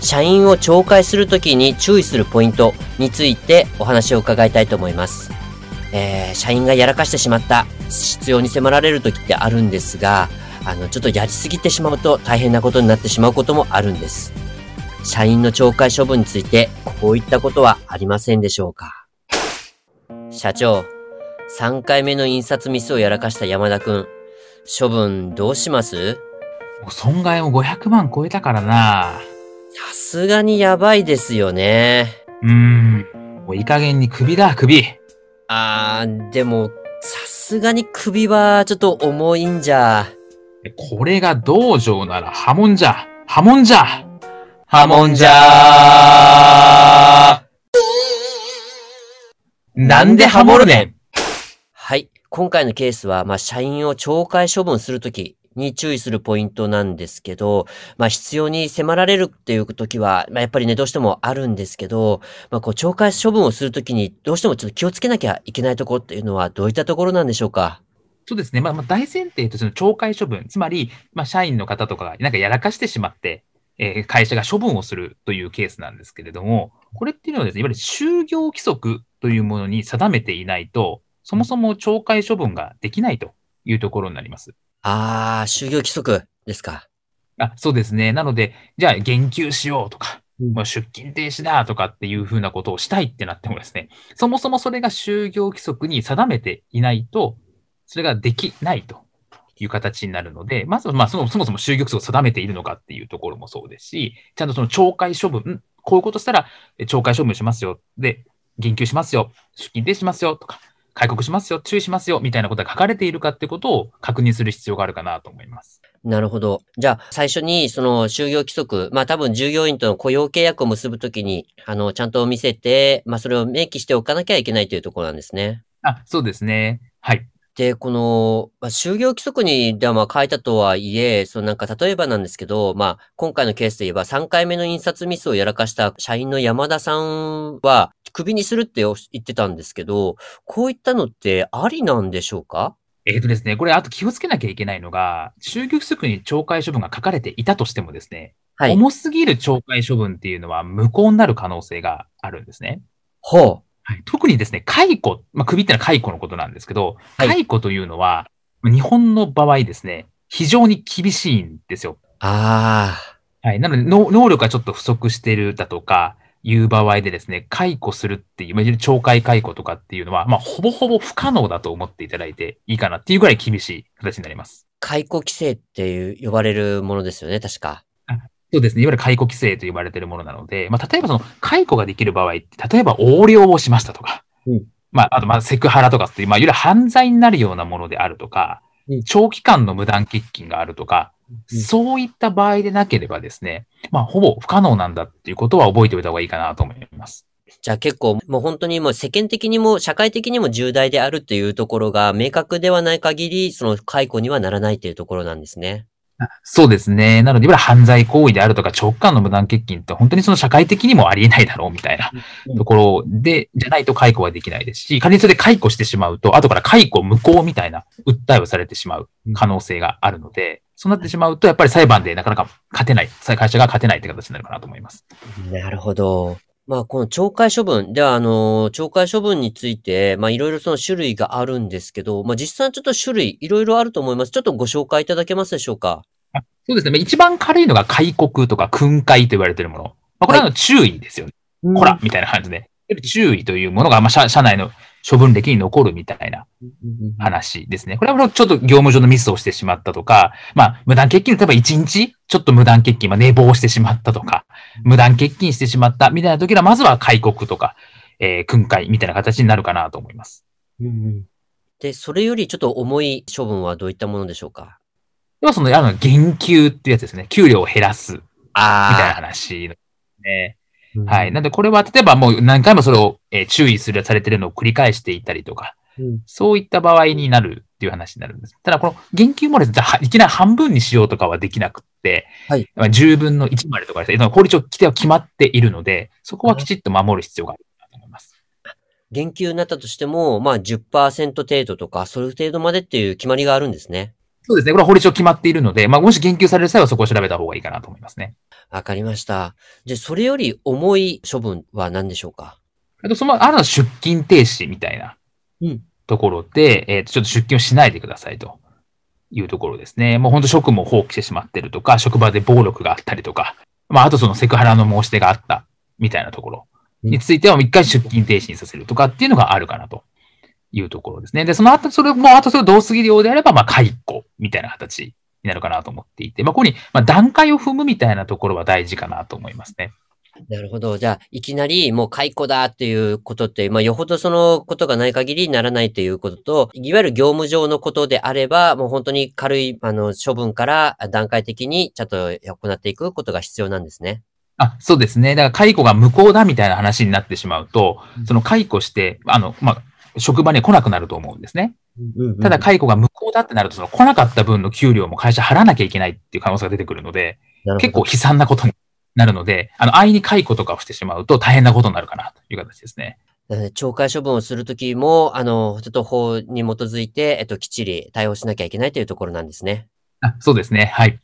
社員を懲戒するときに注意するポイントについてお話を伺いたいと思います。えー、社員がやらかしてしまった必要に迫られるときってあるんですが、あの、ちょっとやりすぎてしまうと大変なことになってしまうこともあるんです。社員の懲戒処分についてこういったことはありませんでしょうか？社長、3回目の印刷ミスをやらかした山田くん、処分どうします？損害も500万超えたからなさすがにやばいですよね。うーんもういい加減に首だ首あー、でも、さすがに首はちょっと重いんじゃ。これが道場なら波紋じゃ波紋じゃ波紋じゃなんでハモるねんはい。今回のケースは、まあ、社員を懲戒処分するときに注意するポイントなんですけど、まあ、必要に迫られるっていうときは、まあ、やっぱりね、どうしてもあるんですけど、まあ、こう、懲戒処分をするときに、どうしてもちょっと気をつけなきゃいけないところっていうのは、どういったところなんでしょうか？そうですね。まあ、まあ、大前提としての懲戒処分、つまり、まあ、社員の方とかがなんかやらかしてしまって、えー会社が処分をするというケースなんですけれども、これっていうのはですね、いわゆる就業規則というものに定めていないと、そもそも懲戒処分ができないというところになります。あー、就業規則ですか。あそうですね。なので、じゃあ、減給しようとか、うんまあ、出勤停止だとかっていうふうなことをしたいってなってもですね、そもそもそれが就業規則に定めていないと、それができないという形になるので、まず、まあそも、そもそも就業規則を定めているのかっていうところもそうですし、ちゃんとその懲戒処分、んこういうことしたら、え懲戒処分しますよ。で、減給しますよ。出勤停止しますよ。とか、戒告しますよ。注意しますよ。みたいなことが書かれているかってことを確認する必要があるかなと思います。なるほど。じゃあ、最初に、その、就業規則、まあ多分従業員との雇用契約を結ぶときに、あの、ちゃんと見せて、まあそれを明記しておかなきゃいけないというところなんですね。あ、そうですね。はい。で、この、まあ、就業規則にではまあ書いたとはいえ、そのなんか例えばなんですけど、まあ今回のケースで言えば3回目の印刷ミスをやらかした社員の山田さんは、クビにするって言ってたんですけど、こういったのってありなんでしょうか？えーとですね、これ、あと気をつけなきゃいけないのが、就業規則に懲戒処分が書かれていたとしてもですね、はい。重すぎる懲戒処分っていうのは無効になる可能性があるんですね。ほう。はい、特にですね、解雇、まあ、首ってのは解雇のことなんですけど、はい解雇というのは、日本の場合ですね、非常に厳しいんですよ。ああ。はい。なので、能能力がちょっと不足してるだとか、いう場合でですね、解雇するっていう、いわゆる懲戒解雇とかっていうのは、まあ、ほぼほぼ不可能だと思っていただいていいかなっていうぐらい厳しい形になります。解雇規制っていう呼ばれるものですよね、確か。そうですね。いわゆる解雇規制と呼ばれているものなので、まあ、例えばその解雇ができる場合って、例えば横領をしましたとか、うんまあ、あと、まあ、セクハラとかっていう、まあ、いわゆる犯罪になるようなものであるとか、うん長期間の無断欠勤があるとか、うんそういった場合でなければですね、まあ、ほぼ不可能なんだっていうことは覚えておいた方がいいかなと思います。じゃあ結構もう本当にもう世間的にも社会的にも重大であるっていうところが明確ではない限り、その解雇にはならないというところなんですね。そうですね。なので、いわゆる犯罪行為であるとか、長期間の無断欠勤って本当にその社会的にもありえないだろうみたいなうんところで、じゃないと解雇はできないですし、仮にそれで解雇してしまうと、後から解雇無効みたいな訴えをされてしまう可能性があるので、そうなってしまうと、やっぱり裁判でなかなか勝てない、会社が勝てないって形になるかなと思います。なるほど。まあ、この懲戒処分。では、あの、懲戒処分について、まあ、いろいろその種類があるんですけど、まあ、実際ちょっと種類、いろいろあると思います。ちょっとご紹介いただけますでしょうか？あそうですね。一番軽いのが戒告とか訓戒と言われているもの。まあ、これは注意ですよね。こらみたいな感じで。注意というものが、まあ、社社内の処分歴に残るみたいな話ですね。これはちょっと業務上のミスをしてしまったとか、まあ、無断欠勤、例えば1日、ちょっと無断欠勤、まあ、寝坊してしまったとか、無断欠勤してしまったみたいな時は、まずは戒告とか、えー、訓戒みたいな形になるかなと思います。で、それよりちょっと重い処分はどういったものでしょうか？では、その、あの、減給っていうやつですね。給料を減らすみたいなあ話。ね。はい。なんで、これは、例えばもう何回もそれを、えー注意する、されてるのを繰り返していたりとか、うんそういった場合になるっていう話になるんです。ただ、この言及漏れってはいきなり半分にしようとかはできなくって、はいまあ10分の1までとかですね、法律上規定は決まっているので、そこはきちっと守る必要があると思います。減給になったとしても、まあ10%程度とか、それ程度までっていう決まりがあるんですね。そうですね。これは法律上決まっているので、まあ、もし言及される際はそこを調べた方がいいかなと思いますね。わかりました。じゃあ、それより重い処分は何でしょうか？その、あるのは出勤停止みたいなうんところで、えっ、と、ちょっと出勤をしないでくださいというところですね。もう本当職務を放棄してしまってるとか、職場で暴力があったりとか、まあ、あとそのセクハラの申し出があったみたいなところについては、一回出勤停止にさせるとかっていうのがあるかなというところですね。で、その後、それも、あとそれを同すぎるようであれば、まあ、解雇みたいな形になるかなと思っていて、まあ、ここに、まあ、段階を踏むみたいなところは大事かなと思いますね。なるほど。じゃあ、いきなりもう解雇だっていうことって、まあ、よほどそのことがない限りならないということと、いわゆる業務上のことであれば、もう本当に軽い、あの、処分から段階的にちゃんと行っていくことが必要なんですね。あ、そうですね。だから解雇が無効だみたいな話になってしまうと、その解雇して、あの、まあ、職場に来なくなると思うんですね。ただ解雇が無効だってなると、その来なかった分の給料も会社払わなきゃいけないっていう可能性が出てくるので、結構悲惨なことになるので、あの、安易に解雇とかをしてしまうと大変なことになるかなという形ですね。懲戒処分をするときも、あの、ちょっと法に基づいて、えっと、きっちり対応しなきゃいけないというところなんですね。あそうですね。はい。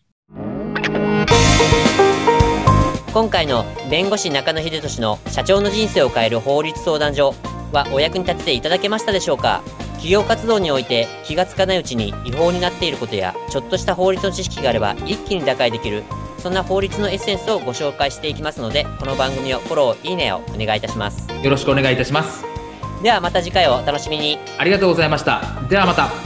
今回の弁護士中野秀俊の社長の人生を変える法律相談所はお役に立てていただけましたでしょうか？企業活動において気がつかないうちに違法になっていることやちょっとした法律の知識があれば一気に打開できるそんな法律のエッセンスをご紹介していきますのでこの番組をフォローいいねをお願いいたしますよろしくお願いいたします。ではまた次回をお楽しみにありがとうございました。ではまた。